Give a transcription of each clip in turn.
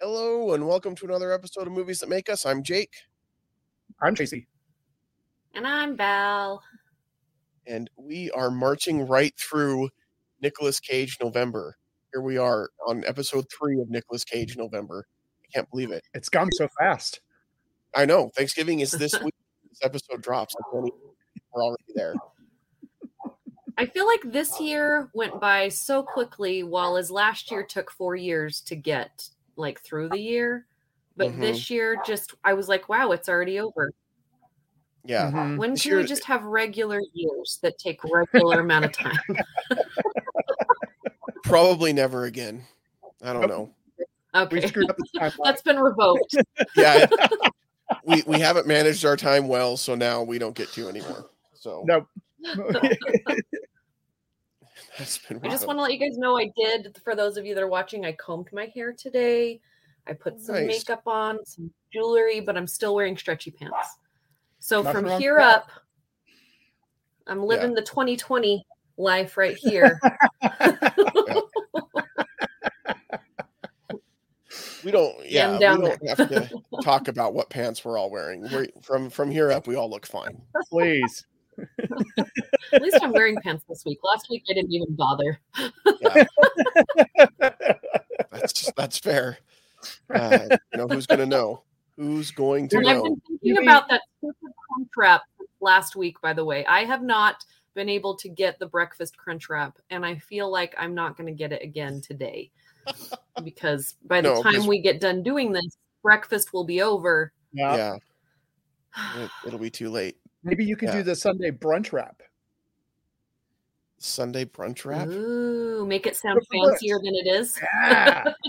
Hello and welcome to another episode of Movies That Make Us. I'm Jake, I'm Tracy. And I'm Val. and we are marching right through Nicolas Cage November. Here we are on episode three of Nicolas Cage November. I can't believe it. It's gone so fast. I know. Thanksgiving is this week. This episode drops. I can't even- We're already there. I feel like this year went by so quickly, while as last year took four years to get like through the year. But Mhm. this year, just I was like, wow, it's already over. Yeah. Mhm. When This can we just have regular years that take regular amount of time? Probably never again. I don't Nope. know. We Okay, screwed up the that's been revoked. Yeah. we we haven't managed our time well, so now we don't get to anymore. So no. that's been I just want to let you guys know I did. For those of you that are watching, I combed my hair today. I put some Nice. makeup on, some jewelry, but I'm still wearing stretchy pants. So Nothing from here that. up, I'm living the 2020 life right here. we don't yeah, we down don't have to talk about what pants we're all wearing. We're, from from here up we all look fine. Please. At least I'm wearing pants this week. Last week I didn't even bother. Yeah, that's just, that's fair. Uh, you know who's going to know? Who's going to And I've been thinking You mean- about that stupid crunch wrap last week, by the way. I have not been able to get the breakfast crunch wrap, and I feel like I'm not going to get it again today. because by the No, time 'cause- we get done doing this, breakfast will be over. Yeah. Yeah, it, it'll be too late. Maybe you could Yeah. do the Sunday brunch wrap. Sunday brunch wrap. Ooh, make it sound Look fancier than it is. Yeah.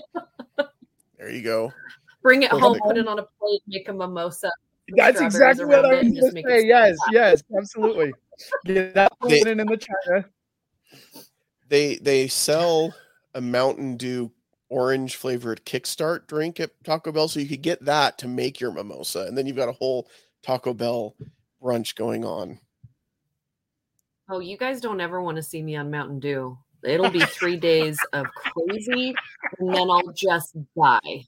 There you go. Bring it home, put it on a plate, make a mimosa. That's exactly what I was going to say. Yes, yes, absolutely. Get that They- linen in the china. They they sell a Mountain Dew orange flavored Kickstart drink at Taco Bell, so you could get that to make your mimosa, and then you've got a whole Taco Bell brunch going on. Oh, you guys don't ever want to see me on Mountain Dew. It'll be three days of crazy, and then I'll just die.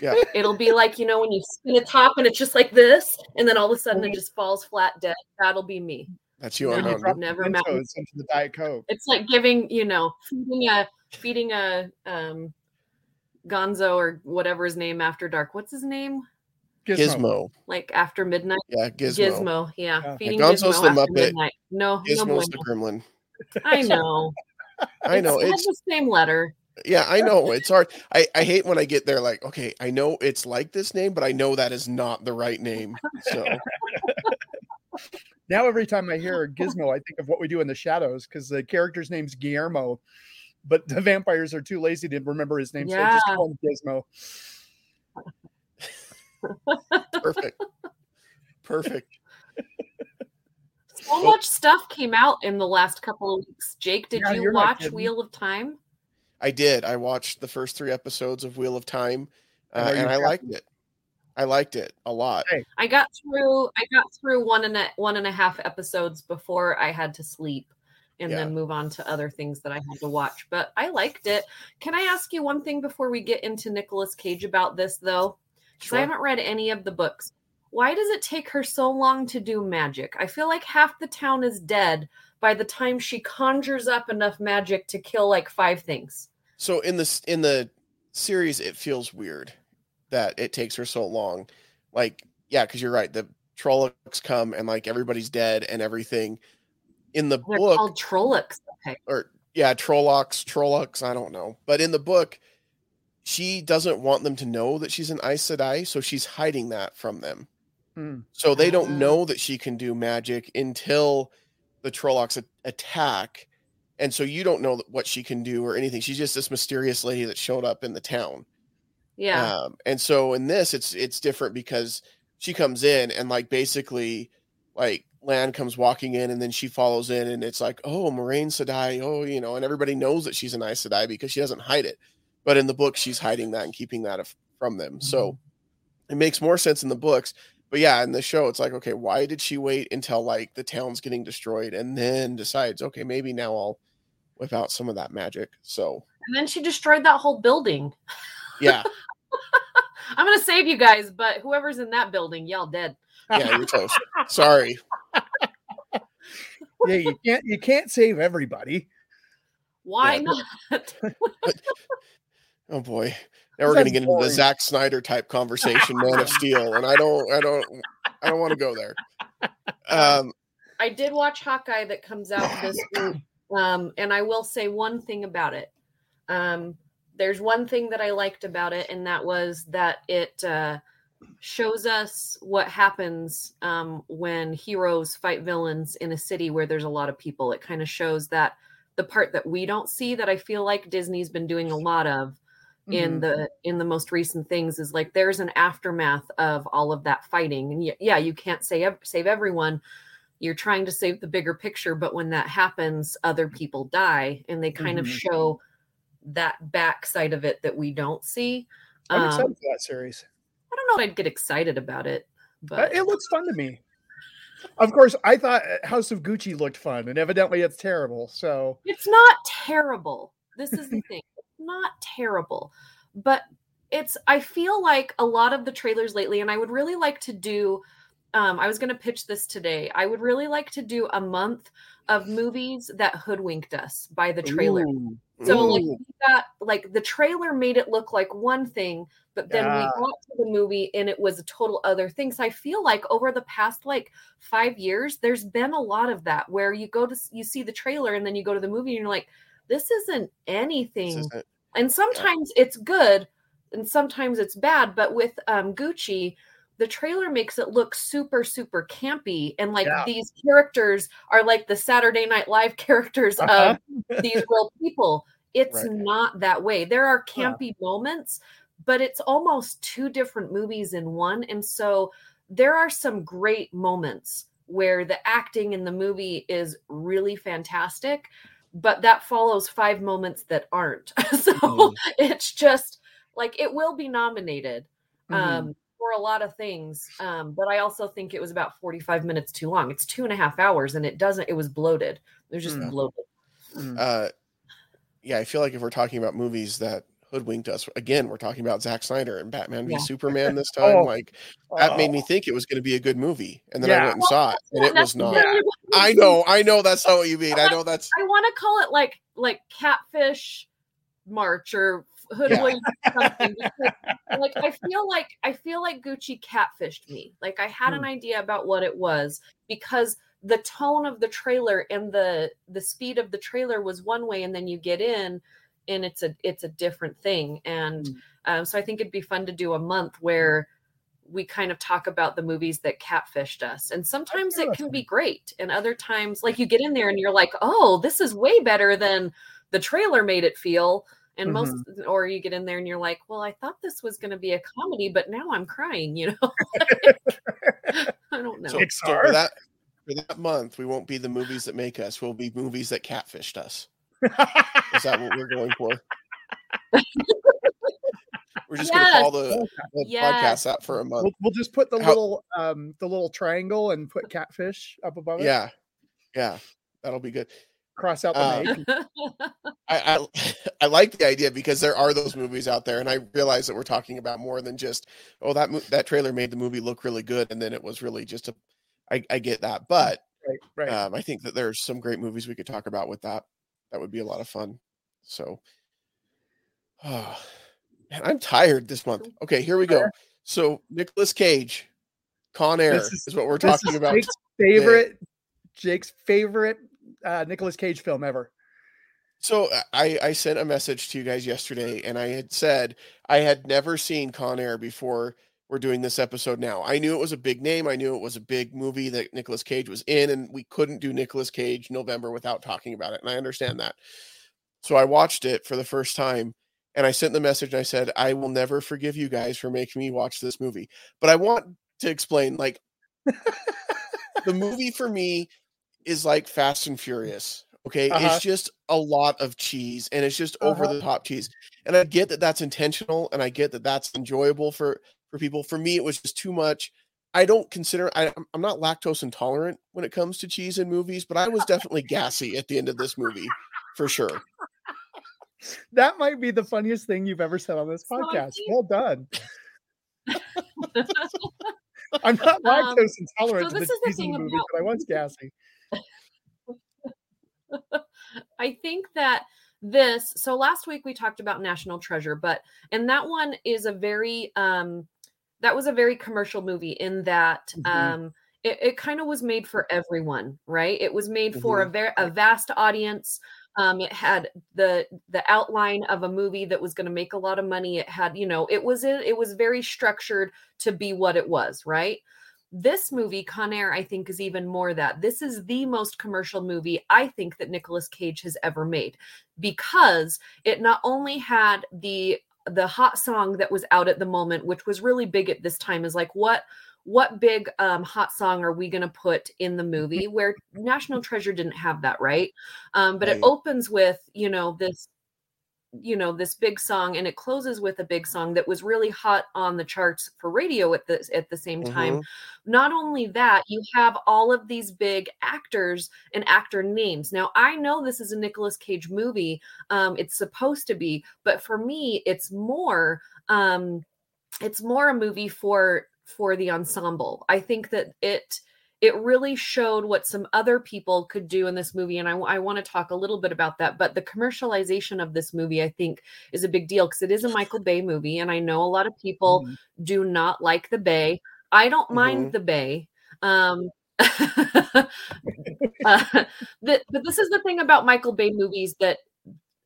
Yeah. It'll be like, you know, when you spin a top and it's just like this, and then all of a sudden it just falls flat dead. That'll be me. That's you on Mountain Dew. never Mountain- Mentos into the Diet Coke. It's like giving, you know, feeding a feeding a um Gonzo or whatever his name after dark. What's his name? Gizmo. Like after midnight? Yeah, Gizmo. Gizmo. Yeah. Yeah. Feeding Gonzo's Gizmo the after Muppet. midnight. No, no Gizmo's the bueno. gremlin. I know. I know. It's, It's has the same letter. yeah, I know. It's hard. I, I hate when I get there like, okay, I know it's like this name, but I know that is not the right name. So Now every time I hear Gizmo, I think of what we do in the shadows because the character's name's Guillermo, but the vampires are too lazy to remember his name, so just Yeah. call him Gizmo. perfect. Perfect. So much stuff came out in the last couple of weeks. Jake, did Yeah, you watch. Wheel of Time? I did. I watched the first three episodes of Wheel of Time, And uh, and I happy? liked it. I liked it a lot. Hey. I got through I got through one and a one and a half episodes before I had to sleep and Yeah. then move on to other things that I had to watch. But I liked it. Can I ask you one thing before we get into Nicolas Cage about this though? Because Sure. I haven't read any of the books. Why does it take her so long to do magic? I feel like half the town is dead by the time she conjures up enough magic to kill like five things. So in this in the series, it feels weird that it takes her so long. Like, yeah, because you're right. The Trollocs come and like everybody's dead and everything. In the They're book, called Trollocs. Okay. or yeah, Trollocs, Trollocs, I don't know. But in the book, she doesn't want them to know that she's an Aes Sedai, so she's hiding that from them. Hmm. So they Ah. don't know that she can do magic until the Trollocs a- attack. And so you don't know what she can do or anything. She's just this mysterious lady that showed up in the town. Yeah. Um, and so in this, it's it's different because she comes in and like basically like Lan comes walking in and then she follows in and it's like, oh, Moiraine Sedai, oh, you know, and everybody knows that she's an Aes Sedai because she doesn't hide it. But in the book, she's hiding that and keeping that af- from them. So mm-hmm. it makes more sense in the books. But yeah, in the show, it's like, okay, why did she wait until like the town's getting destroyed and then decides, okay, maybe now I'll whip out some of that magic. So And then she destroyed that whole building. yeah, I'm gonna save you guys, but whoever's in that building, y'all dead. yeah, you're toast. Sorry. Yeah, you can't you can't save everybody. Why Yeah. not? Oh boy. Now we're gonna That's get into the boring. Zack Snyder type conversation, Man of Steel, and I don't I don't I don't want to go there. Um I did watch Hawkeye that comes out this week. Um, and I will say one thing about it. Um, there's one thing that I liked about it, and that was that it uh, shows us what happens um, when heroes fight villains in a city where there's a lot of people. It kind of shows that the part that we don't see that I feel like Disney's been doing a lot of in Mhm. the in the most recent things is like there's an aftermath of all of that fighting and y- yeah you can't save save everyone you're trying to save the bigger picture but when that happens other people die and they kind of Mhm. show that backside of it that we don't see I'm um, excited for that series. I don't know if i'd get excited about it Uh, but it looks fun to me. Of course, I thought House of Gucci looked fun, and evidently it's terrible. So it's not terrible this is the thing it's not terrible but it's i feel like a lot of the trailers lately and i would really like to do um, i was going to pitch this today i would really like to do a month of movies that hoodwinked us by the trailer Ooh. So like ooh, we got like the trailer made it look like one thing but then Yeah. we got to the movie and it was a total other thing. So i feel like over the past like five years there's been a lot of that where you go to you see the trailer and then you go to the movie and you're like this isn't this anything. isn't- and sometimes it's good and sometimes it's bad but with um gucci the trailer makes it look super super campy and like Yeah. these characters are like the saturday night live characters Uh-huh. of these real people it's Right. not that way there are campy moments but it's almost two different movies in one and so there are some great moments where the acting in the movie is really fantastic but that follows five moments that aren't so Mhm. it's just like it will be nominated Mhm. um for a lot of things um but i also think it was about 45 minutes too long it's two and a half hours and it doesn't it was bloated it was just Mm. bloated Mm. uh yeah, I feel like if we're talking about movies that hoodwinked us, again, we're talking about Zack Snyder and Batman v Yeah. Superman this time. Oh. Like that made me Oh. think it was going to be a good movie, and then I went and saw it, and it was not. necessarily I know, I know that's not what you mean. I know that's I want to call it like like catfish march or hoodwink something. because, like I feel like I feel like Gucci catfished me. Like I had an idea about what it was because the tone of the trailer and the the speed of the trailer was one way, and then you get in and it's a it's a different thing. And Mm. um, so I think it'd be fun to do a month where we kind of talk about the movies that catfished us. And sometimes it can be great. And other times, like you get in there and you're like, oh, this is way better than the trailer made it feel. And most, or you get in there and you're like, well, I thought this was going to be a comedy, but now I'm crying, you know? I don't know. so, so for that for that month. We won't be the movies that make us. We'll be movies that catfished us. Is that what we're going for? We're just Yes. gonna call the, the Yes. podcast that for a month. we'll, we'll just put the How- little um the little triangle and put catfish up above it. Yeah, yeah, that'll be good. Cross out the Uh. I, I I like the idea because there are those movies out there, and I realize that we're talking about more than just oh that mo- that trailer made the movie look really good, and then it was really just a. I, I get that, but Right, right. um, I think that there's some great movies we could talk about with that. That would be a lot of fun. So, oh, man, I'm tired this month. Okay, here we go. So Nicolas Cage, Con Air is, is- what we're This talking is about. Jake's favorite Jake's favorite uh Nicolas Cage film ever. So uh, I, I sent a message to you guys yesterday, and I had said I had never seen Con Air before we're doing this episode. Now I knew it was a big name. I knew it was a big movie that Nicolas Cage was in, and we couldn't do Nicolas Cage November without talking about it, and I understand that. So I watched it for the first time, and I sent the message. And I said I will never forgive you guys for making me watch this movie, but I want to explain. Like the movie for me is like Fast and Furious. Okay, Uh-huh. it's just a lot of cheese, and it's just over Uh-huh. the top cheese. And I get that that's intentional, and I get that that's enjoyable for for people. For me, it was just too much. I don't consider I, I'm- I'm not lactose intolerant when it comes to cheese in movies, but I was definitely gassy at the end of this movie, for sure. That might be the funniest thing you've ever said on this podcast. Well done. I'm not Um, lactose intolerant so to this the is the cheese in thing the movie, about- but I was gassy. I think that this so last week we talked about National Treasure, but and that one is a very um that was a very commercial movie in that Mhm. um it, it kind of was made for everyone, right? It was made for Mm-hmm. a very a vast audience. Um, it had the the outline of a movie that was going to make a lot of money. It had, you know, it was it, it was very structured to be what it was, right? This movie, Con Air, I think, is even more that. This is the most commercial movie I think that Nicolas Cage has ever made because it not only had the the hot song that was out at the moment, which was really big at this time, is like what what big um, hot song are we going to put in the movie? Where National Treasure didn't have that, right? Um, but it opens with you know this you know this big song and it closes with a big song that was really hot on the charts for radio at the at the same time. Not only that you have all of these big actors and actor names. Now i know this is a Nicolas cage movie um it's supposed to be but for me it's more um it's more a movie for for the ensemble. I think that it it really showed what some other people could do in this movie and i, I want to talk a little bit about that but the commercialization of this movie i think is a big deal because it is a michael bay movie and i know a lot of people Mhm. do not like the bay i don't mind Mhm. the bay um uh, but this is the thing about michael bay movies that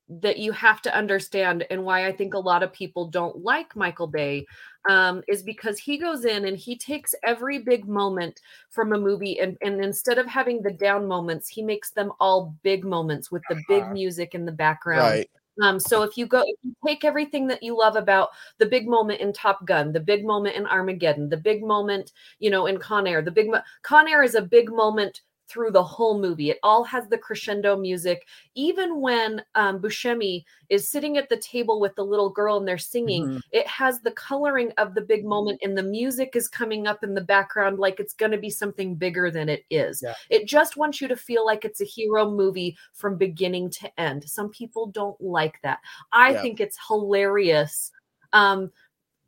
that you have to understand and why i think a lot of people don't like michael bay um, is because he goes in and he takes every big moment from a movie and, and instead of having the down moments he makes them all big moments with the big Uh-huh. music in the background Right. um, so if you go, if you take everything that you love about the big moment in Top Gun, the big moment in Armageddon, the big moment, you know, in Con Air, the big mo- Con Air is a big moment through the whole movie. It all has the crescendo music. Even when um, Buscemi is sitting at the table with the little girl and they're singing, Mhm. it has the coloring of the big moment, and the music is coming up in the background like it's going to be something bigger than it is. Yeah. It just wants you to feel like it's a hero movie from beginning to end. Some people don't like that. I Yeah. think it's hilarious. Um,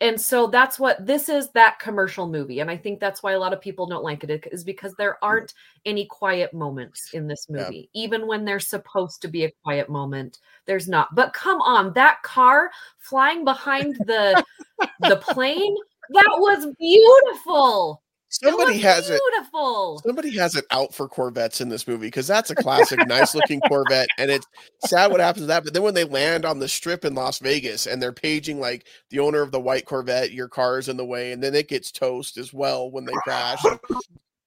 and so that's what this is that commercial movie. And I think that's why a lot of people don't like it is because there aren't any quiet moments in this Yeah. movie. Even when there's supposed to be a quiet moment, there's not. But come on, that car flying behind the the plane, that was beautiful. Somebody has it. beautiful. Somebody has it out for Corvettes in this movie because that's a classic, nice looking Corvette. And it's sad what happens to that. But then when they land on the strip in Las Vegas and they're paging like the owner of the white Corvette, your car's in the way, and then it gets toast as well when they crash.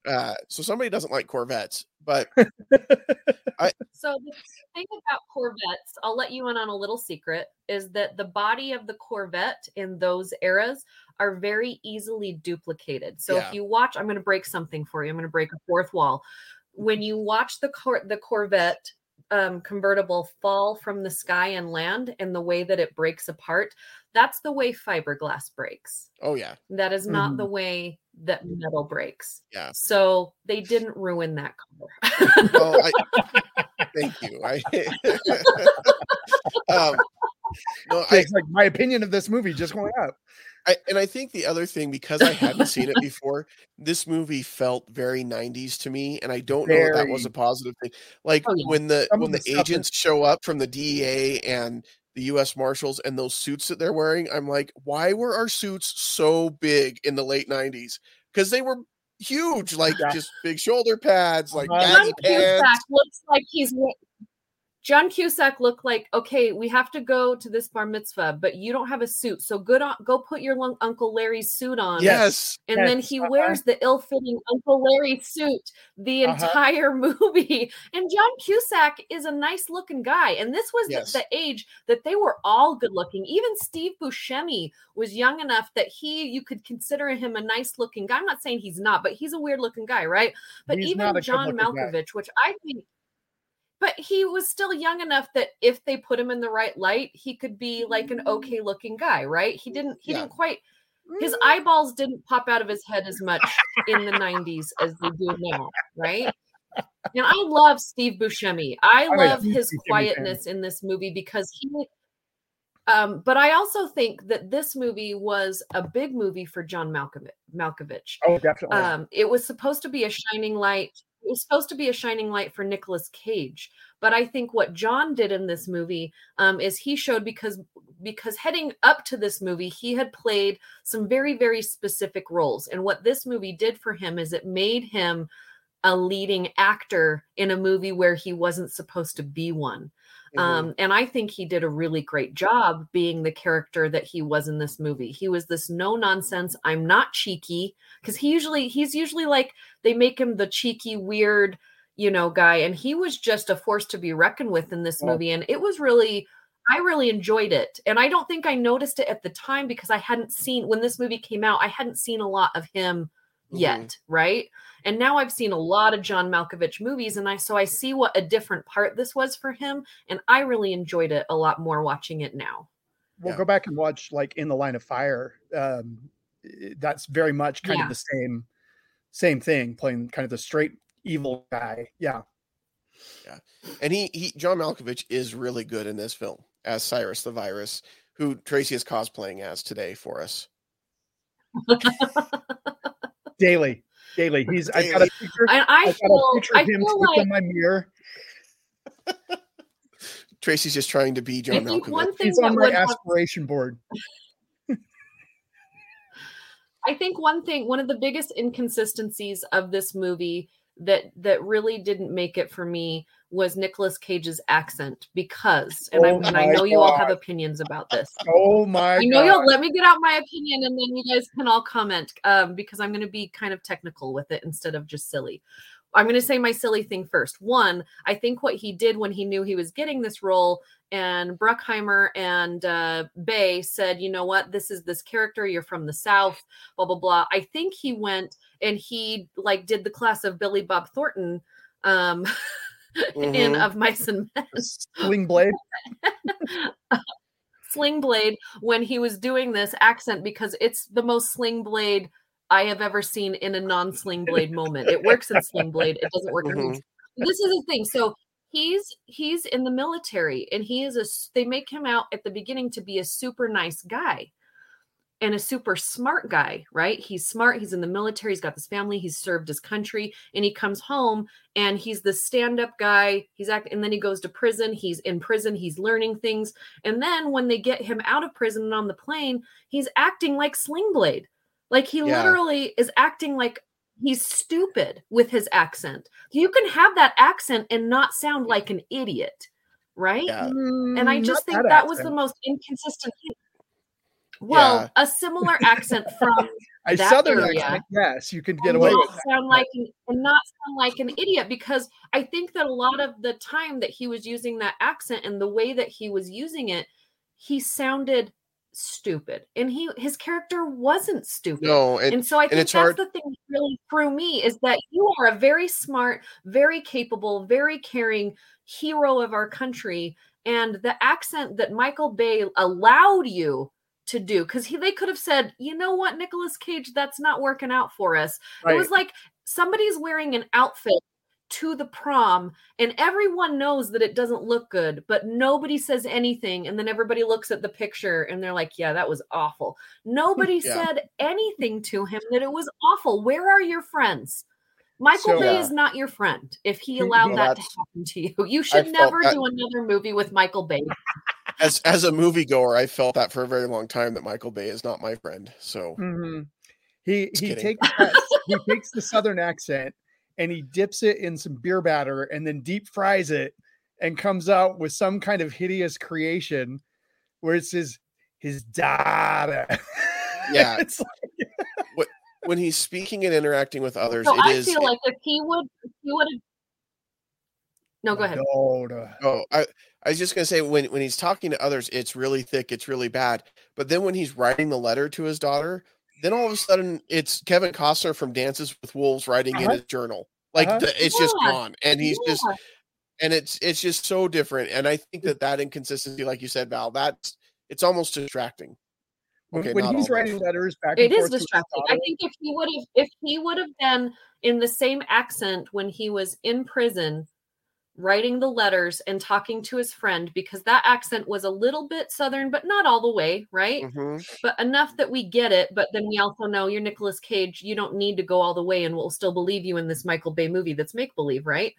Uh, so somebody doesn't like Corvettes, but I, So the thing about Corvettes, I'll let you in on a little secret, is that the body of the Corvette in those eras are very easily duplicated. So Yeah. if you watch, I'm going to break something for you. I'm going to break a fourth wall. When you watch the cor- the Corvette um, convertible fall from the sky and land, and the way that it breaks apart, that's the way fiberglass breaks. oh yeah, That is not Mhm. the way that metal breaks. Yeah. So they didn't ruin that car. well, I, thank you. I, um, no, I, It's like my opinion of this movie just went up. I, and I think the other thing, because I hadn't seen it before, this movie felt very '90s to me, and I don't know if that was a positive thing. Like Oh, yeah. when the Some when the, the stuff is- agents show up from the DEA and the U.S. Marshals and those suits that they're wearing, I'm like, why were our suits so big in the late '90s? Because they were huge, like Yeah. just big shoulder pads, like Uh-huh. baggy pants. Looks like he's John Cusack looked like, okay, we have to go to this bar mitzvah, but you don't have a suit. So good on, go put your lung- Uncle Larry's suit on. Yes. And Yes, then he uh-huh. wears the ill-fitting Uncle Larry suit the Uh-huh. entire movie. And John Cusack is a nice-looking guy. And this was the- Yes. the, age that they were all good-looking. Even Steve Buscemi was young enough that he you could consider him a nice-looking guy. I'm not saying he's not, but he's a weird-looking guy, right? But He's even John good-looking guy. Malkovich, which I think but he was still young enough that if they put him in the right light, he could be like an okay looking guy, right? He didn't he Yeah. didn't quite his eyeballs didn't pop out of his head as much in the 90s as they do now, right? And I love Steve Buscemi. I Oh, yeah, love his quietness in this movie because he um, but I also think that this movie was a big movie for John Malkovich. Malkovich. Oh, definitely. Um, it was supposed to be a shining light. It was supposed to be a shining light for Nicolas Cage. But I think what John did in this movie um, is he showed because because heading up to this movie, he had played some very very specific roles, and what this movie did for him is it made him a leading actor in a movie where he wasn't supposed to be one. Mhm. Um, and I think he did a really great job being the character that he was in this movie. He was this no nonsense, I'm not cheeky, because he usually he's usually like they make him the cheeky, weird, you know, guy, and he was just a force to be reckoned with in this Yeah. movie. And it was really I really enjoyed it. And I don't think I noticed it at the time because I hadn't seen when this movie came out, I hadn't seen a lot of him Mhm. yet, right? And now I've seen a lot of John Malkovich movies and I so I see what a different part this was for him and I really enjoyed it a lot more watching it now. we'll yeah. go back and watch like in the line of fire um that's very much kind Yeah. of the same same thing playing kind of the straight evil guy Yeah. yeah And he he John Malkovich is really good in this film as Cyrus the Virus, who Tracy is cosplaying as today for us. daily daily he's i've got a picture And I i've got a feel picture I of him feel slipped like on my mirror. Tracy's just trying to be I John think Malkovich. one thing he's that on my would have aspiration board. I think one thing, one of the biggest inconsistencies of this movie that that really didn't make it for me was Nicolas Cage's accent because, and, Oh I, and I know you all have opinions about this. oh my I know god you'll let me get out my opinion, and then you guys can all comment um, because I'm going to be kind of technical with it instead of just silly. I'm going to say my silly thing first. One, I think what he did when he knew he was getting this role, and Bruckheimer and uh, Bay said, "You know what? This is this character. You're from the South. Blah blah blah." I think he went and he like did the class of Billy Bob Thornton. Um, in Mhm. of mice and men sling blade sling blade when he was doing this accent because it's the most sling blade I have ever seen in a non sling blade moment. It works in sling blade, it doesn't work in Mhm. this is the thing. So he's he's in the military and he is a. they make him out at the beginning to be a super nice guy and a super smart guy, right? He's smart, he's in the military, he's got this family, he's served his country, and he comes home and he's the stand-up guy. He's act and then he goes to prison. He's in prison, he's learning things. And then when they get him out of prison and on the plane, he's acting like Sling Blade. Like he Yeah. literally is acting like he's stupid with his accent. You can have that accent and not sound like an idiot, right? Yeah. And I Mm, just not think that, was the most inconsistent thing. Well, Yeah. a similar accent from a that southern area. accent yes you can get away not with that. sound like an, and not sound like an idiot because I think that a lot of the time that he was using that accent and the way that he was using it, he sounded stupid, and he his character wasn't stupid. No, and and so I think that's hard- the thing that really threw me is that you are a very smart, very capable, very caring hero of our country, and the accent that Michael Bay allowed you to do because he they could have said, you know what, nicolas Cage, that's not working out for us. It was like somebody's wearing an outfit to the prom and everyone knows that it doesn't look good but nobody says anything and then everybody looks at the picture and they're like yeah that was awful nobody Yeah. said anything to him that it was awful where are your friends michael So- bay Yeah. is not your friend if he He- allowed he- that to happen to you you should felt never that- do another movie with michael bay as as a moviegoer, I felt that for a very long time that Michael Bay is not my friend. So Mhm. He Just he kidding. takes he takes the southern accent and he dips it in some beer batter and then deep fries it and comes out with some kind of hideous creation where it says his daughter. Yeah. it's like, when he's speaking and interacting with others, So it I is. feel like if he would, if he would have. No, go ahead. daughter. Oh, I, I was just gonna say when when he's talking to others, it's really thick, it's really bad. But then when he's writing the letter to his daughter, then all of a sudden it's Kevin Costner from Dances with Wolves writing in Uh-huh. his journal. Like Uh-huh. the, it's just gone, and he's just and it's it's just so different. And I think that that inconsistency, like you said, Val, that's it's almost distracting. When, Okay, when not he's almost. writing letters back It and is forth distracting. I think if he would have, if he would have been in the same accent when he was in prison, writing the letters and talking to his friend, because that accent was a little bit southern, but not all the way, right? Mhm. But enough that we get it. But then we also know you're Nicolas Cage. You don't need to go all the way, and we'll still believe you in this Michael Bay movie that's make believe, right?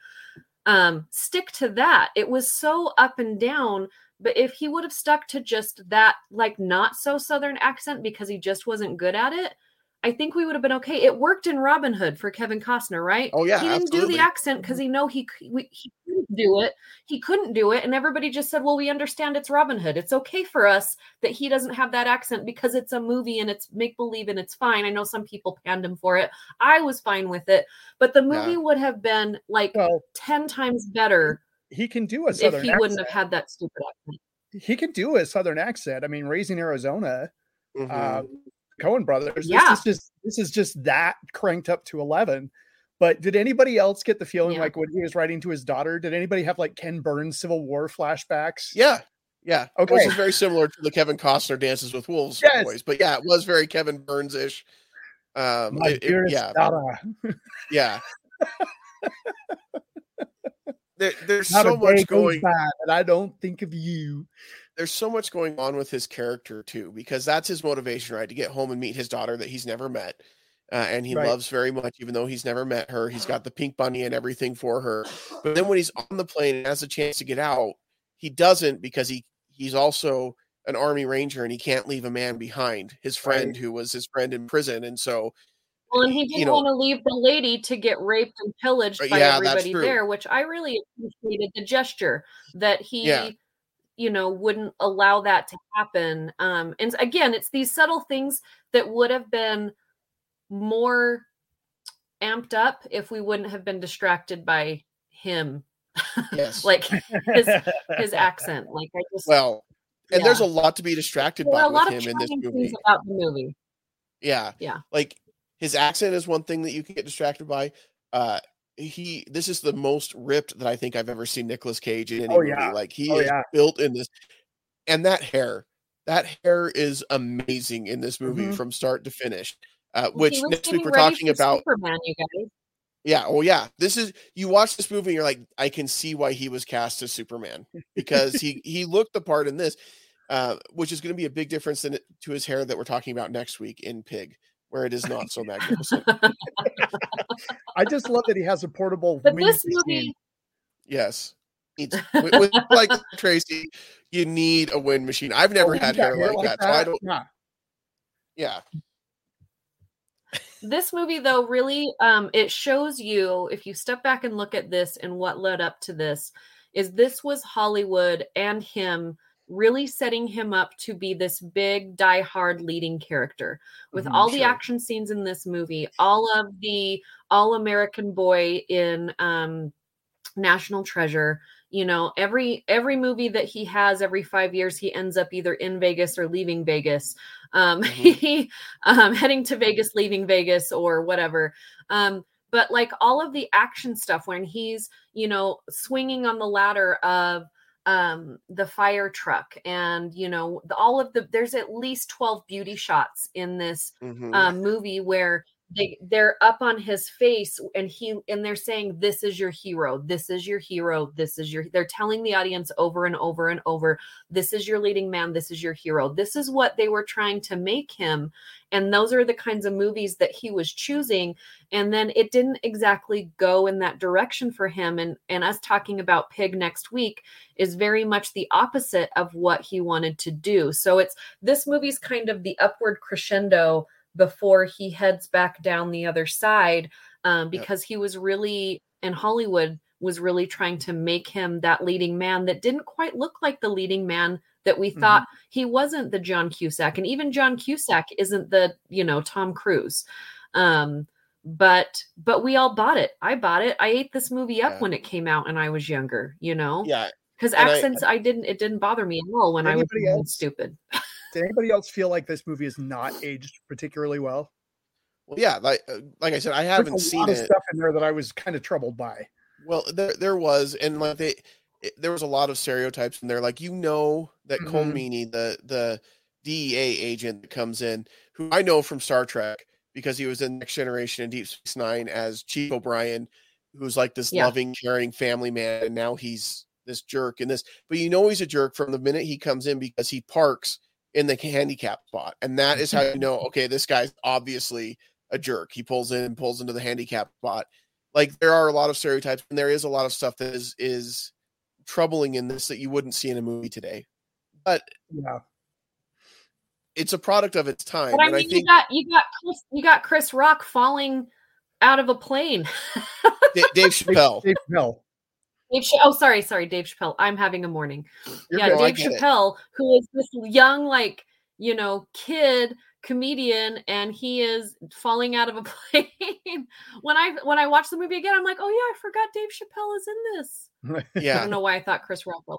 Um, stick to that. It was so up and down. But if he would have stuck to just that, like not so southern accent because he just wasn't good at it, I think we would have been okay. It worked in Robin Hood for Kevin Costner, right? Oh, yeah, he didn't absolutely. do the accent because he know he we, he couldn't do it. He couldn't do it, and everybody just said, "Well, we understand it's Robin Hood. It's okay for us that he doesn't have that accent because it's a movie and it's make believe and it's fine." I know some people panned him for it. I was fine with it, but the movie Yeah. would have been like well, ten times better he can do a if southern he accent. wouldn't have had that stupid accent. He can do a southern accent. I mean, raising Arizona, Mhm. uh, Coen brothers. Yeah. This is just this is just that cranked up to eleven. But did anybody else get the feeling Yeah. like when he was writing to his daughter? Did anybody have like Ken Burns Civil War flashbacks? yeah, yeah. Okay. Which is very similar to the Kevin Costner Dances with Wolves Yes. voice, but yeah, it was very Kevin Burns ish. Um, My it- it- dearest yeah, daughter. yeah. there, there's Not so much going. by that I don't think of you. There's so much going on with his character too, because that's his motivation, right? To get home and meet his daughter that he's never met, uh, and he Right. loves very much, even though he's never met her. He's got the pink bunny and everything for her. But then when he's on the plane and has a chance to get out, he doesn't because he he's also an army ranger and he can't leave a man behind, his friend Right. who was his friend in prison, and so Well, and he didn't know- want to leave the lady to get raped and pillaged by yeah, everybody there, which I really appreciated the gesture that he, Yeah. You know, wouldn't allow that to happen. Um, and again, it's these subtle things that would have been more amped up if we wouldn't have been distracted by him, yes, like his his accent. Like I just well, and yeah. there's a lot to be distracted there by are a lot with him in this movie. about the movie. Yeah. Yeah. Like his accent is one thing that you can get distracted by. Uh he this is the most ripped that I think I've ever seen Nicolas Cage in any Oh, movie. Like he Oh, is yeah. built in this and that hair. That hair is amazing in this movie Mhm. from start to finish. Uh, Well, which next week we're talking about Superman, you guys. yeah, oh yeah. This is you watch this movie and you're like, I can see why he was cast as Superman because he he looked the part in this, uh, which is going to be a big difference in, to his hair that we're talking about next week in Pig, where it is not so magnificent. I just love that he has a portable. But wind this machine. movie, Yes, Needs- with, with like Tracy, you need a wind machine. I've Oh, never you had got hair like that, so I don't. Nah. Yeah, this movie though really um it shows you if you step back and look at this and what led up to this is this was hollywood and him really setting him up to be this big die-hard leading character. With Mhm, all the action scenes in this movie all of the all american boy in um national treasure you know every every movie that he has every five years he ends up either in vegas or leaving vegas. Um Mhm. he um heading to vegas leaving vegas or whatever. Um but like all of the action stuff when he's you know swinging on the ladder of um the fire truck and you know the, all of the there's at least 12 beauty shots in this mhm. um, movie where they they're up on his face and he and they're saying this is your hero. This is your hero. This is your they're telling the audience over and over and over this is your leading man. This is your hero. This is what they were trying to make him and those are the kinds of movies that he was choosing and then it didn't exactly go in that direction for him and and us talking about pig next week is very much the opposite of what he wanted to do. So it's this movie's kind of the upward crescendo before he heads back down the other side um, Yep. because he was really in hollywood was really trying to make him that leading man that didn't quite look like the leading man that we thought. Mm-hmm. he wasn't the John Cusack and even John Cusack isn't the you know Tom Cruise. Um but but we all bought it. I bought it. I ate this movie up yeah. when it came out and I was younger you know? Yeah because accents I, I, didn't it didn't bother me at all when I was else, stupid did anybody else feel like this movie is not aged particularly well well yeah like uh, like I said I haven't seen it. stuff in there that I was kind of troubled by well there there was and like they it, there was a lot of stereotypes in there. Like you know that mm-hmm. The the DEA agent that comes in, who I know from Star Trek because he was in Next Generation and Deep Space Nine as Chief O'Brien, who's like this yeah. loving, caring family man, and now he's this jerk in this. But you know he's a jerk from the minute he comes in because he parks in the handicap spot, and that is how you know. Okay, this guy's obviously a jerk. He pulls in and pulls into the handicap spot. Like there are a lot of stereotypes, and there is a lot of stuff that is is troubling in this that you wouldn't see in a movie today. But yeah, it's a product of its time. But I mean, I think, you got you got Chris, you got Chris Rock falling out of a plane. Dave Chappelle. Dave Chappelle. Dave oh, sorry, sorry, Dave Chappelle. I'm having a morning. You're yeah, Dave Chappelle, it. who is this young, like you know, kid comedian and he is falling out of a plane. when I when I watch the movie again, I'm like, oh yeah, I forgot Dave Chappelle is in this. Yeah, I don't know why I thought Chris Rock. Was.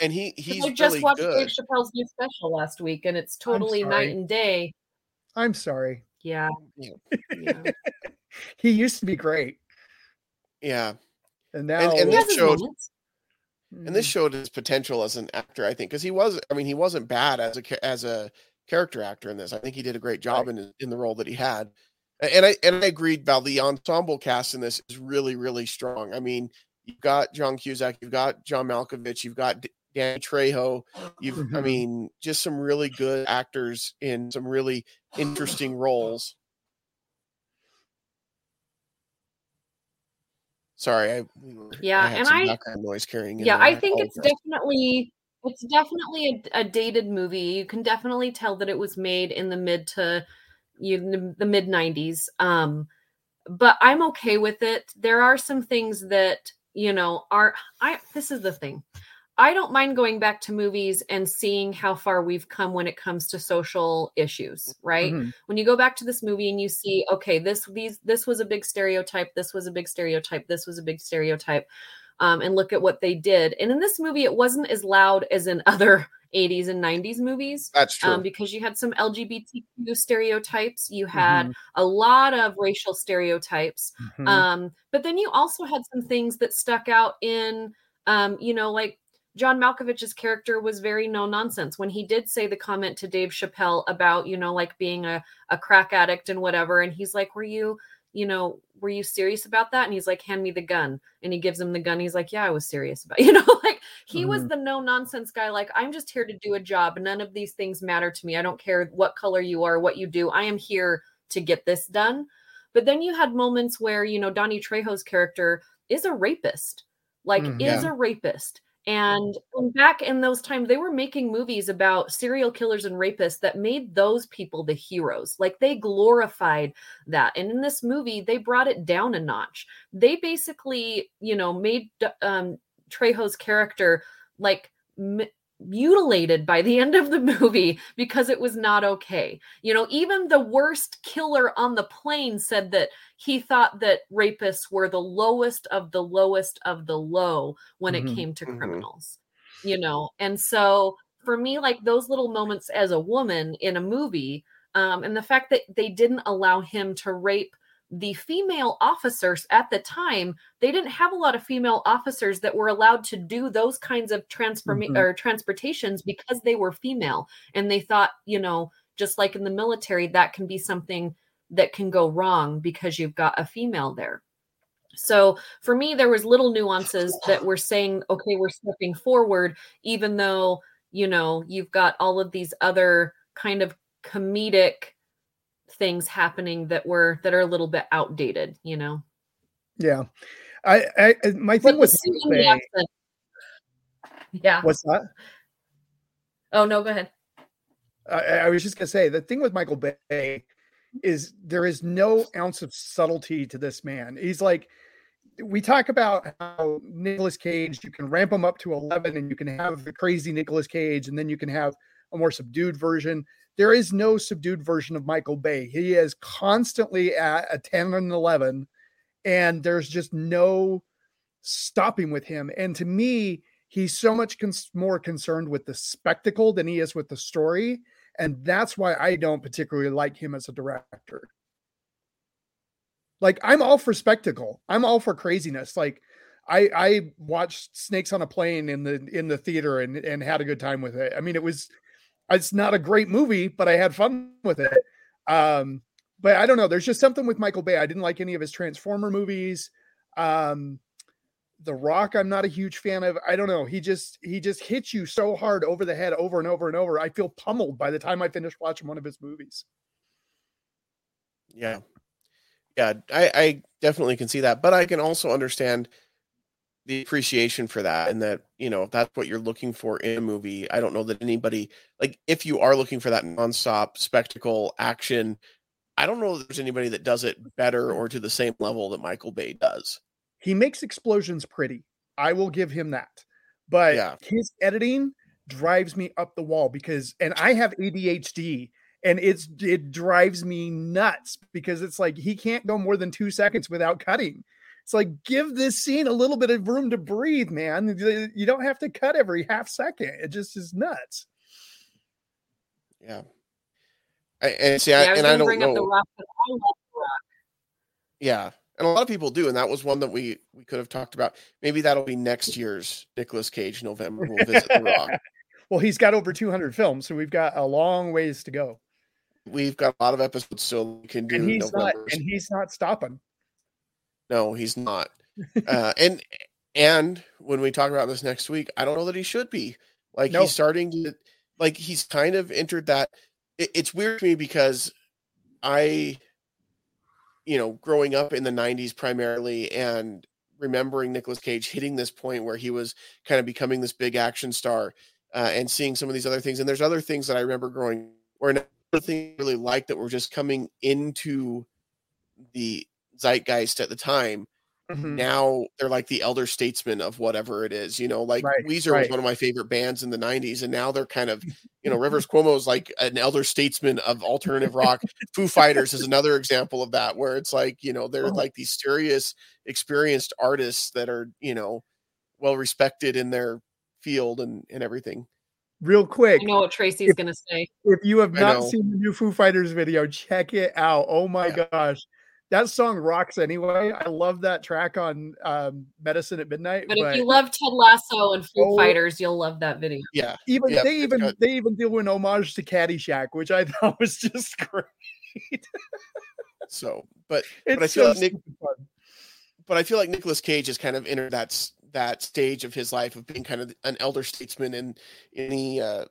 And he he's I just really watched good. Dave Chappelle's new special last week, and it's totally night and day. I'm sorry. Yeah. yeah. he used to be great. Yeah. And now and, and this showed and this showed his potential as an actor, I think, because he was. I mean, he wasn't bad as a as a character actor in this. I think he did a great job right. in in the role that he had. And I and I agreed, Val. The ensemble cast in this is really really strong. I mean, you've got John Cusack, you've got John Malkovich, you've got Danny Trejo. You've, mm-hmm. I mean, just some really good actors in some really interesting roles. Sorry, I yeah, I and I noise carrying. Yeah, I think it's definitely it's definitely a, a, dated movie. You can definitely tell that it was made in the mid to you the mid 90s. Um, but I'm okay with it. There are some things that, you know, are I this is the thing. I don't mind going back to movies and seeing how far we've come when it comes to social issues, right? Mm-hmm. When you go back to this movie and you see, okay, this these this was a big stereotype, this was a big stereotype, this was a big stereotype um, and look at what they did. And in this movie, it wasn't as loud as in other 80s and 90s movies. That's true. Um, because you had some LGBTQ stereotypes, you had mm-hmm. a lot of racial stereotypes. Mm-hmm. Um, but then you also had some things that stuck out in, um, you know, like John Malkovich's character was very no nonsense when he did say the comment to Dave Chappelle about, you know, like being a, a crack addict and whatever. And he's like, Were you, you know, were you serious about that? And he's like, hand me the gun. And he gives him the gun. He's like, yeah, I was serious about, you know, like he mm-hmm. was the no nonsense guy. Like, I'm just here to do a job. None of these things matter to me. I don't care what color you are, what you do. I am here to get this done. But then you had moments where, you know, Donnie Trejo's character is a rapist, like mm, is a rapist. And back in those times, they were making movies about serial killers and rapists that made those people the heroes. Like they glorified that. And in this movie, they brought it down a notch. They basically, you know, made um, Trejo's character like mutilated by the end of the movie because it was not okay. You know, even the worst killer on the plane said that he thought that rapists were the lowest of the lowest of the low when mm-hmm. it came to mm-hmm. criminals. You know, and so for me like those little moments as a woman in a movie um and the fact that they didn't allow him to rape the female officers at the time they didn't have a lot of female officers that were allowed to do those kinds of transform mm-hmm. or transportations because they were female and they thought you know just like in the military that can be something that can go wrong because you've got a female there so for me there was little nuances that were saying okay we're stepping forward even though you know you've got all of these other kind of comedic things happening that were that are a little bit outdated you know? Yeah. I i uh, my thing was yeah. What's that? Oh no go ahead. I, I was just gonna say the thing with michael bay is there is no ounce of subtlety to this man. He's like we talk about how Nicolas Cage, you can ramp him up to 11 and you can have the crazy Nicolas Cage, and then you can have a more subdued version. There is no subdued version of Michael Bay. He is constantly at a 10 and 11, and there's just no stopping with him. And to me, he's so much cons- more concerned with the spectacle than he is with the story. And that's why I don't particularly like him as a director. Like I'm all for spectacle. I'm all for craziness. Like I I watched Snakes on a Plane in the in the theater and and had a good time with it. I mean, it was it's not a great movie, but I had fun with it. Um, but I don't know. There's just something with Michael Bay. I didn't like any of his Transformer movies. Um, the Rock, I'm not a huge fan of. I don't know. He just he just hits you so hard over the head over and over and over. I feel pummeled by the time I finish watching one of his movies. Yeah, yeah, I, I definitely can see that, but I can also understand the appreciation for that and that you know that's what you're looking for in a movie i don't know that anybody like if you are looking for that nonstop spectacle action i don't know if there's anybody that does it better or to the same level that michael bay does. He makes explosions pretty. I will give him that. But Yeah. his editing drives me up the wall because and i have adhd and it's it drives me nuts because it's like he can't go more than two seconds without cutting it's like give this scene a little bit of room to breathe man. You don't have to cut every half second. It just is nuts. Yeah. I, and see Yeah, I, I and i don't bring up know. the rock. but I love the rock. yeah and a lot of people do and that was one that we we could have talked about. Maybe that'll be next year's Nicolas cage november we'll visit the rock. Well he's got over 200 films so we've got a long ways to go. We've got a lot of episodes still we can do and he's not and he's not stopping No, he's not. uh, and and when we talk about this next week, I don't know that he should be. Like No. he's starting to like he's kind of entered that. It, it's weird to me because I, you know, growing up in the '90s primarily and remembering Nicolas Cage hitting this point where he was kind of becoming this big action star, uh, and seeing some of these other things. And there's other things that I remember growing or another thing I really liked that were just coming into the zeitgeist at the time Mhm. now they're like the elder statesmen of whatever it is you know like Right, weezer was one of my favorite bands in the 90s and now they're kind of you know rivers cuomo is like an elder statesman of alternative rock foo fighters is another example of that where it's like you know they're Oh. like these serious experienced artists that are you know well respected in their field and and everything real quick I know what Tracy's going to say. if you have not seen the new Foo Fighters video, check it out. Oh my Yeah. gosh. That song rocks anyway. I love that track on um, Medicine at Midnight. But But, if you love Ted Lasso and Foo Oh. Fighters, you'll love that video. yeah even yeah, they even got- they even do an homage to Caddyshack, which I thought was just great. so but It's I feel so like Nick- fun. but I feel like Nicolas Cage has kind of entered that that stage of his life of being kind of an elder statesman in in the uh,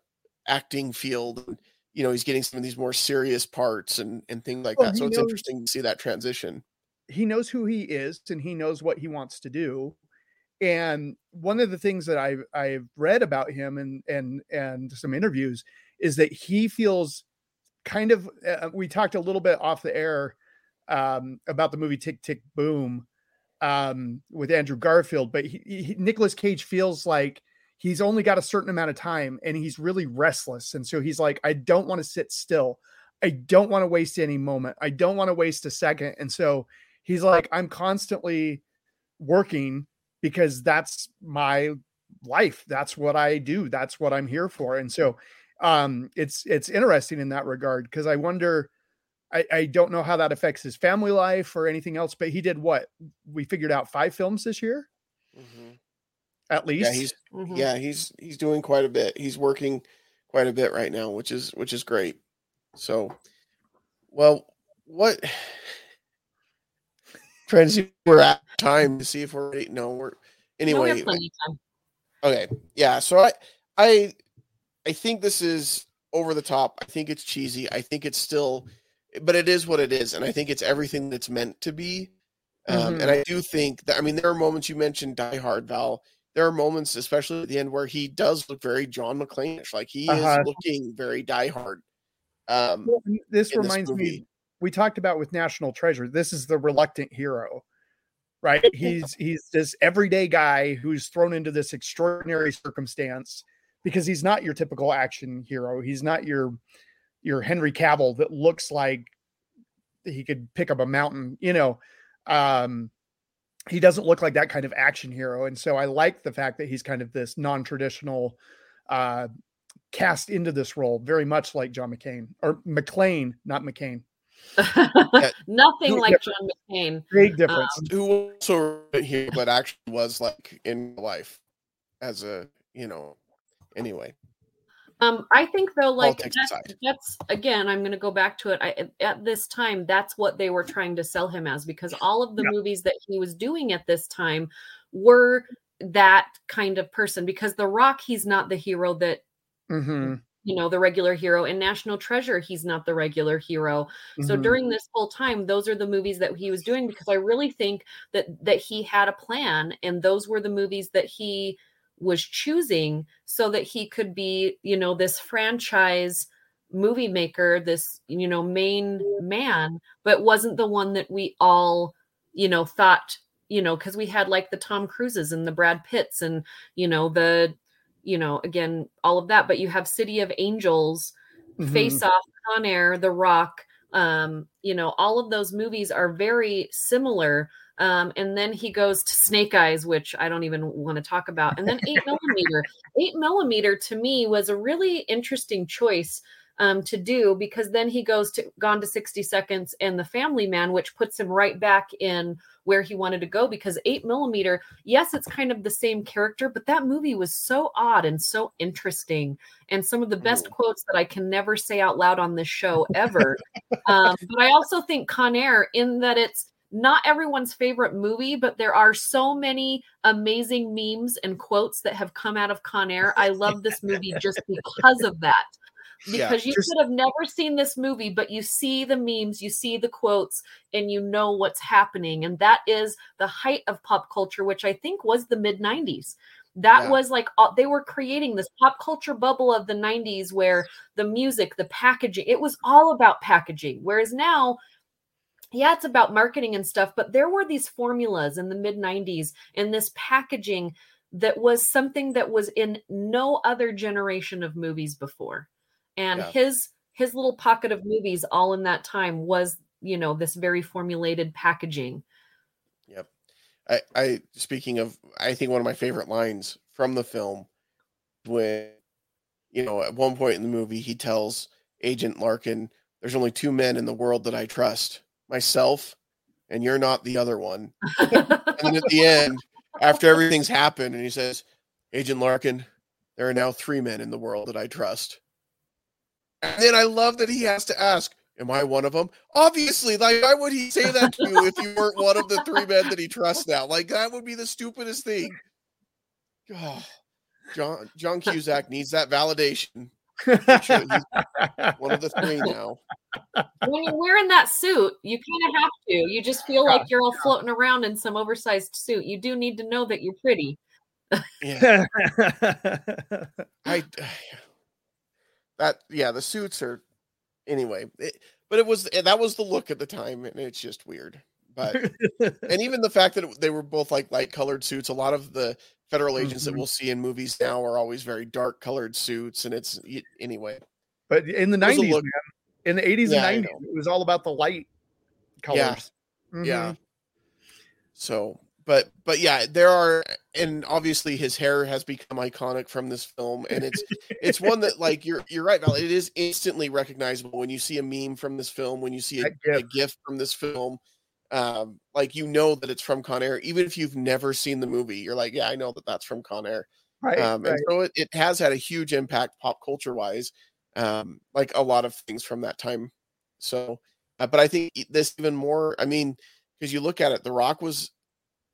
acting field. You know, he's getting some of these more serious parts and and things like Well, that. So it's knows- interesting to see that transition. he knows who he is and he knows what he wants to do and one of the things that i've i've read about him and and and some interviews is that he feels kind of uh, we talked a little bit off the air um about the movie tick tick boom um with andrew garfield but he, he Nicolas cage feels like he's only got a certain amount of time and he's really restless. And so he's like i don't want to sit still. I don't want to waste any moment. I don't want to waste a second. And so he's like i'm constantly working because that's my life. That's what i do. That's what i'm here for. And so um it's it's interesting in that regard because i wonder I, I don't know how that affects his family life or anything else but he did what? We figured out five films this year at least Yeah, he's Mhm. yeah he's he's doing quite a bit. He's working quite a bit right now, which is which is great. So, well, what? Trying to see if we're at time to see if we're ready. No, we're No, we anyway. have plenty of time. Okay. Yeah. So I I I think this is over the top. I think it's cheesy. I think it's still but it is what it is. And I think it's everything that's meant to be. Um, and I do think that I mean there are moments you mentioned Die Hard, Val. There are moments, especially at the end, where he does look very John McClane-ish. Like he Uh-huh. is looking very Die Hard. Um Well, this in this reminds me we talked about with national treasure this is the reluctant hero right? He's he's this everyday guy who's thrown into this extraordinary circumstance because he's not your typical action hero. He's not your your Henry Cavill that looks like he could pick up a mountain, you know. Um he doesn't look like that kind of action hero. And so I like the fact that he's kind of this non-traditional uh cast into this role, very much like John McCain or McClane, not McCain. Nothing like John McCain. Big difference. Um, who also here, but actually was like in life as a you know. Anyway. Um, I think though, like that's, that's, again, I'm going to go back to it. I, at this time, that's what they were trying to sell him as because all of the movies that he was doing at this time were that kind of person. Because The Rock, he's not the hero that mm-hmm you know the regular hero in national treasure he's not the regular hero mm-hmm. so during this whole time those are the movies that he was doing because i really think that that he had a plan and those were the movies that he was choosing so that he could be you know this franchise movie maker this you know main man but wasn't the one that we all you know thought you know because we had like the tom cruises and the brad pitts and you know the you know, again, all of that. But you have City of Angels, mm-hmm. Face Off, Con Air, The Rock. Um, you know, all of those movies are very similar. Um, and then he goes to Snake Eyes, which I don't even want to talk about. And then eight millimeter. Eight millimeter to me was a really interesting choice um, to do because then he goes to Gone to 60 Seconds and The Family Man, which puts him right back in where he wanted to go because 8 millimeter, yes, it's kind of the same character, but that movie was so odd and so interesting. And some of the best quotes that I can never say out loud on this show ever. um, but I also think Con Air, in that it's not everyone's favorite movie, but there are so many amazing memes and quotes that have come out of Con Air. I love this movie just because of that because yeah, you just, could have never seen this movie, but you see the memes, you see the quotes, and you know what's happening. And that is the height of pop culture, which I think was the mid 90s. That yeah. was like they were creating this pop culture bubble of the 90s where the music, the packaging, it was all about packaging. Whereas now, yeah, it's about marketing and stuff, but there were these formulas in the mid 90s and this packaging that was something that was in no other generation of movies before. And yeah. his his little pocket of movies all in that time was you know this very formulated packaging. Yep. I i speaking of i think one of my favorite lines from the film when you know at one point in the movie he tells agent larkin there's only two men in the world that i trust myself and you're not the other one and at the end after everything's happened and he says agent larkin there are now three men in the world that i trust and then I love that he has to ask, Am I one of them? Obviously, like why would he say that to you if you weren't one of the three men that he trusts now? Like that would be the stupidest thing. Oh, John John Cusack needs that validation. Sure one of the three now. When you're wearing that suit, you kind of have to. You just feel like you're all floating around in some oversized suit. You do need to know that you're pretty. Yeah. I that yeah, the suits are anyway. It, but it was eh, that was the look at the time, and it's just weird. But and even the fact that it, they were both like light colored suits. A lot of the federal agents mm-hmm. that we'll see in movies now are always very dark colored suits, and it's anyway. But in the nineties, in the eighties yeah, and nineties, it was all about the light colors. Yeah. Mm-hmm. yeah. So but but yeah there are and obviously his hair has become iconic from this film and it's it's one that like you're you're right Val, it is instantly recognizable when you see a meme from this film when you see a, a GIF from this film um like you know that it's from con air even if you've never seen the movie you're like yeah i know that that's from con air right, um, right. and so it, it has had a huge impact pop culture wise um like a lot of things from that time so uh, but i think this even more i mean because you look at it the rock was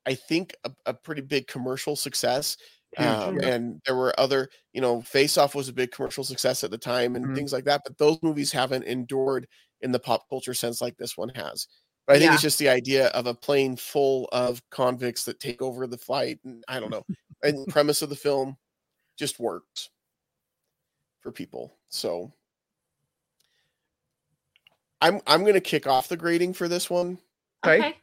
I think a, a pretty big commercial success. Um, and there were other, you know, Face Off was a big commercial success at the time and mm-hmm. things like that. But those movies haven't endured in the pop culture sense like this one has. But I think yeah. it's just the idea of a plane full of convicts that take over the flight. And I don't know. and the premise of the film just works for people. So I'm I'm gonna kick off the grading for this one. Okay.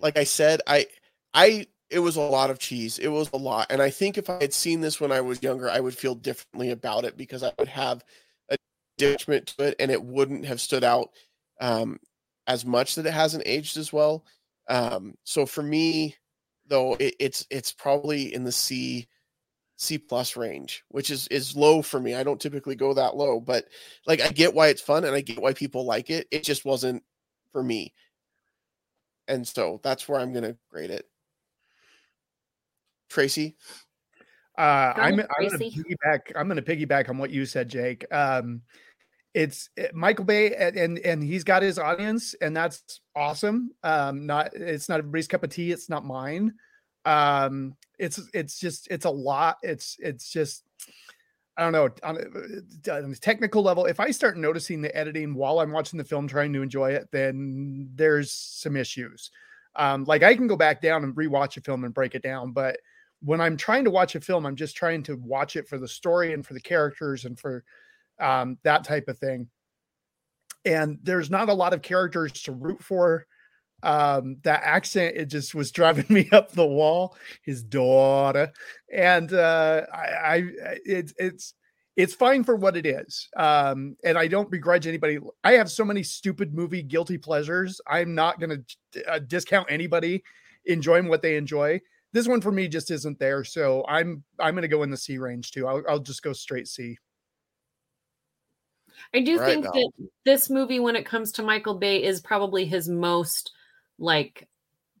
like I said, I I it was a lot of cheese. It was a lot. And I think if I had seen this when I was younger, I would feel differently about it because I would have a attachment to it and it wouldn't have stood out um, as much that it hasn't aged as well. Um, so for me, though, it, it's it's probably in the C C plus range, which is is low for me. I don't typically go that low, but like I get why it's fun and I get why people like it. It just wasn't for me. And so that's where I'm gonna grade it. Tracy? Uh, I'm, I'm going to piggyback. I'm going to piggyback on what you said, Jake. Um, it's it, eh, Michael Bay, and, and and he's got his audience, and that's awesome. Um, not it's not everybody's cup of tea. It's not mine. Um, it's it's just it's a lot. It's it's just I don't know on a, on a, technical level. If I start noticing the editing while I'm watching the film, trying to enjoy it, then there's some issues. Um, like I can go back down and rewatch a film and break it down, but when I'm trying to watch a film, I'm just trying to watch it for the story and for the characters and for um, that type of thing. And there's not a lot of characters to root for. Um, that accent, it just was driving me up the wall. His daughter, and uh, I, I it's it's it's fine for what it is. Um, and I don't begrudge anybody. I have so many stupid movie guilty pleasures. I'm not going to uh, discount anybody enjoying what they enjoy this one for me just isn't there. So I'm I'm going to go in the C range too. I'll, I'll just go straight C. I do right think now. that this movie, when it comes to Michael Bay, is probably his most like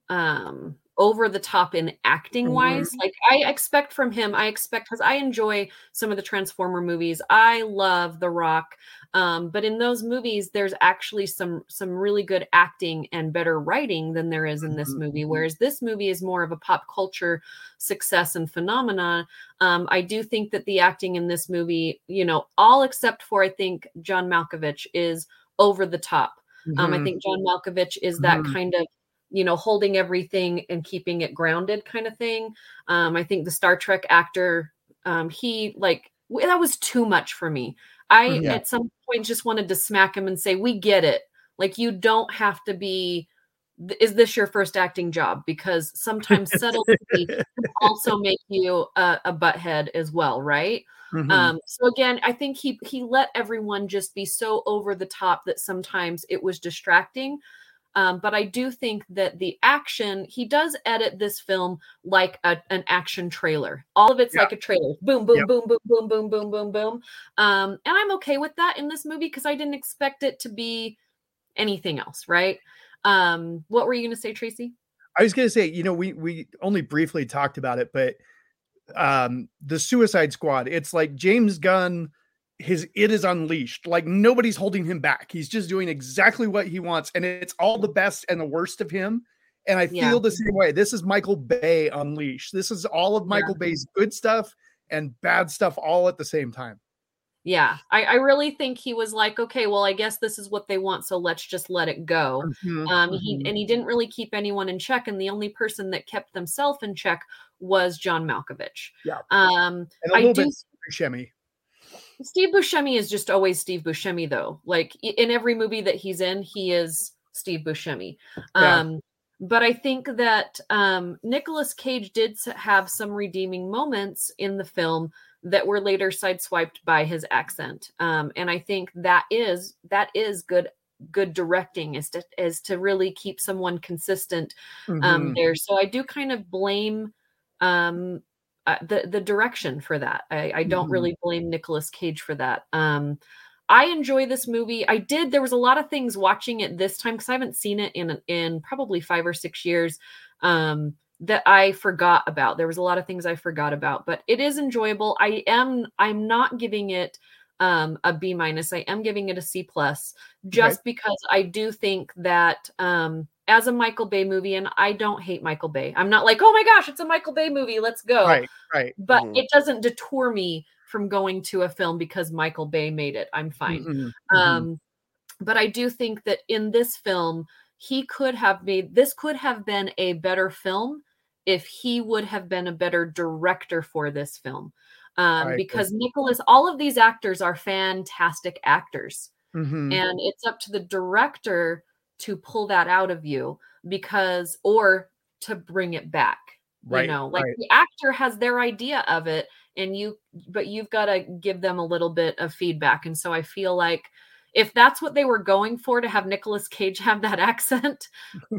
um over the top in acting wise. Mm-hmm. Like I expect from him, I expect because I enjoy some of the Transformer movies. I love The Rock. Um, but in those movies, there's actually some some really good acting and better writing than there is in this mm-hmm. movie. Whereas this movie is more of a pop culture success and phenomenon. Um, I do think that the acting in this movie, you know, all except for I think John Malkovich is over the top. Mm-hmm. Um, I mm-hmm. think John Malkovich is that mm-hmm. kind of you know holding everything and keeping it grounded kind of thing. Um, I think the Star Trek actor, um, he like that was too much for me. I yeah. at some point just wanted to smack him and say, "We get it. Like you don't have to be." Is this your first acting job? Because sometimes subtlety can also make you a, a butthead as well, right? Mm-hmm. Um, so again, I think he he let everyone just be so over the top that sometimes it was distracting. Um, but I do think that the action, he does edit this film like a, an action trailer. All of it's yeah. like a trailer. Boom, boom, yep. boom, boom, boom, boom, boom, boom, boom. Um, and I'm okay with that in this movie because I didn't expect it to be anything else, right? Um, what were you going to say, Tracy? I was going to say, you know, we we only briefly talked about it, but um, the Suicide Squad, it's like James Gunn his it is unleashed. Like nobody's holding him back. He's just doing exactly what he wants and it's all the best and the worst of him. And i feel the same way. This is michael bay unleashed. This is all of michael yeah. bay's good stuff and bad stuff all at the same time. Yeah. I, I really think he was like okay well i guess this is what they want so let's just let it go. Mm-hmm. um he mm-hmm. and he didn't really keep anyone in check and the only person that kept themselves in check was john malkovich. Yeah. Um i do Buscemi. Steve Buscemi is just always Steve Buscemi, though. Like in every movie that he's in, he is Steve Buscemi. Yeah. Um, but I think that um, Nicolas Cage did have some redeeming moments in the film that were later sideswiped by his accent, um, and I think that is that is good good directing is to is to really keep someone consistent um, mm-hmm. there. So I do kind of blame um, uh, the the direction for that. I, I don't mm-hmm. really blame Nicolas Cage for that. Um, I enjoy this movie. I did. There was a lot of things watching it this time because I haven't seen it in in probably five or six years um, that I forgot about. There was a lot of things I forgot about, but it is enjoyable. I am. I'm not giving it um, a B minus. I am giving it a C plus, just because I do think that um, as a Michael Bay movie, and I don't hate Michael Bay. I'm not like, oh my gosh, it's a Michael Bay movie, let's go. Right, right. But mm-hmm. it doesn't detour me from going to a film because Michael Bay made it. I'm fine. Mm-hmm. Um, but I do think that in this film, he could have made this could have been a better film if he would have been a better director for this film. Um, because Nicolas, all of these actors are fantastic actors. Mm-hmm. And it's up to the director to pull that out of you because or to bring it back Right, you know like right. the actor has their idea of it and you but you've got to give them a little bit of feedback. And so i feel like if that's what they were going for to have Nicolas Cage have that accent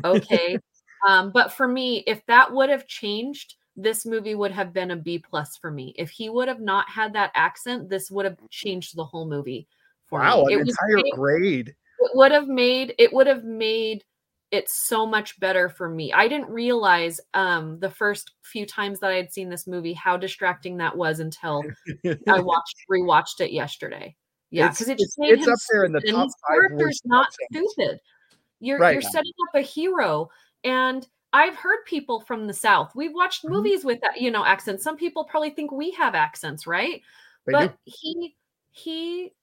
okay. Um but for me if that would have changed this movie would have been a B plus for me. If he would have not had that accent this would have changed the whole movie for Wow, me. an it entire made- grade. It would have made it would have made it so much better for me. I didn't realize um the first few times that I had seen this movie how distracting that was until I watched rewatched it yesterday. Yeah, It's- because it just made it's him up there in the top five character's not stupid. You're Right. you're setting up a hero and I've heard people from the South. We've watched Mhm. movies with that, you know, accents. Some people probably think we have accents, right? They but do. he he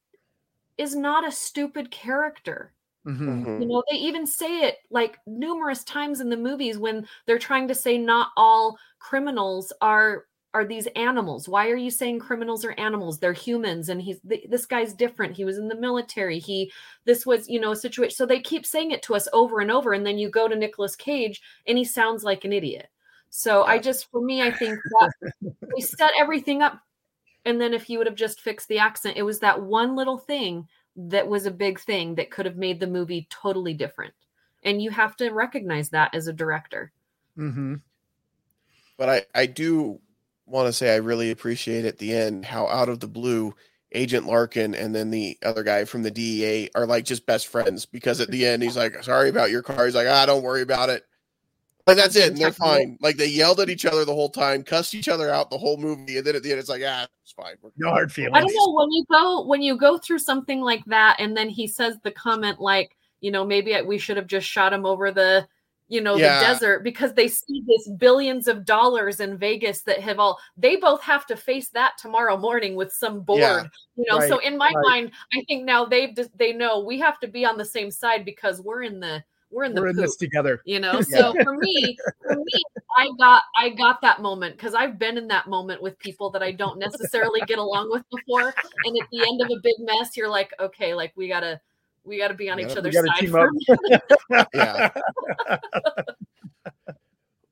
is not a stupid character. Mhm. Mhm. You know, they even say it like numerous times in the movies when they're trying to say not all criminals are are these animals. Why are you saying criminals are animals? They're humans and he's th- this guy's different. He was in the military. He this was, you know, a situation. So they keep saying it to us over and over and then you go to Nicolas Cage and he sounds like an idiot. So I just for me I think that they set everything up and then if you would have just fixed the accent, it was that one little thing that was a big thing that could have made the movie totally different. And you have to recognize that as a director. Mhm. But I, I do want to say I really appreciate at the end how out of the blue Agent Larkin and then the other guy from the DEA are like just best friends because at the end he's like, sorry about your car. He's like, ah, don't worry about it. Like that's it. And they're fine. Like they yelled at each other the whole time, cussed each other out the whole movie, and then at the end it's like, ah, it's fine. We're No hard feelings. I don't know when you go when you go through something like that and then he says the comment like, you know, maybe we should have just shot him over the you know Yeah. the desert because they see this billions of dollars in Vegas that have all they both have to face that tomorrow morning with some board Yeah. you know so in my right. mind I think now they've they know we have to be on the same side because we're in the we're in the We're in this together. you know so for me for me i got i got that moment because i've been in that moment with people that i don't necessarily get along with before and at the end of a big mess you're like okay like we gotta we gotta be on Yeah, each other's side team for up. Yeah.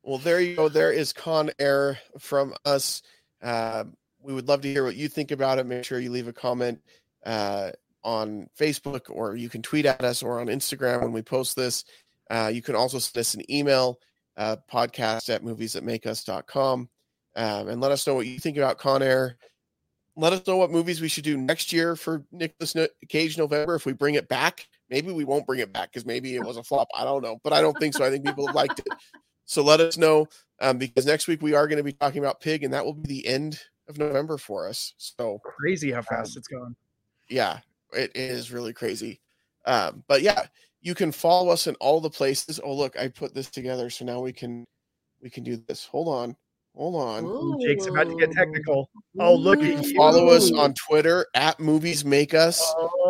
Well, there you go. There is Con Air from us. Uh, we would love to hear what you think about it. Make sure you leave a comment uh, on Facebook or you can tweet at us or on Instagram when we post this. Uh, you can also send us an email, uh, podcast at movies that make us.com, um, and let us know what you think about Con Air. Let us know what movies we should do next year for Nicolas Cage November. If we bring it back, maybe we won't bring it back because maybe it was a flop. I don't know, but I don't think so. I think people liked it. So let us know um, because next week we are going to be talking about Pig, and that will be the end of November for us. So Crazy how fast it's going. yeah, it is really crazy. Um, but yeah, you can follow us in all the places. Oh, look, I put this together, so now we can we can do this. Hold on, hold on. Ooh, Jake's about to get technical. Oh, look You can you. follow us on Twitter at Movies Make Us.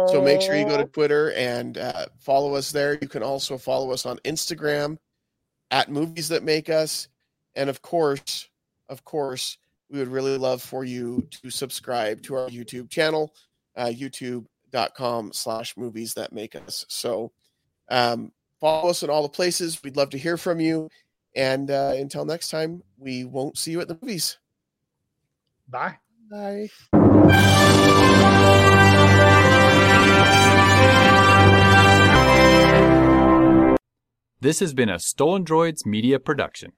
So make sure you go to Twitter and uh, follow us there. You can also follow us on Instagram at Movies That Make Us, and of course, of course, we would really love for you to subscribe to our YouTube channel, uh, YouTube.com slash Movies That Make Us. So um, follow us in all the places. We'd love to hear from you. And uh, until next time, we won't see you at the movies. Bye. Bye. This has been a Stolen Droids Media production.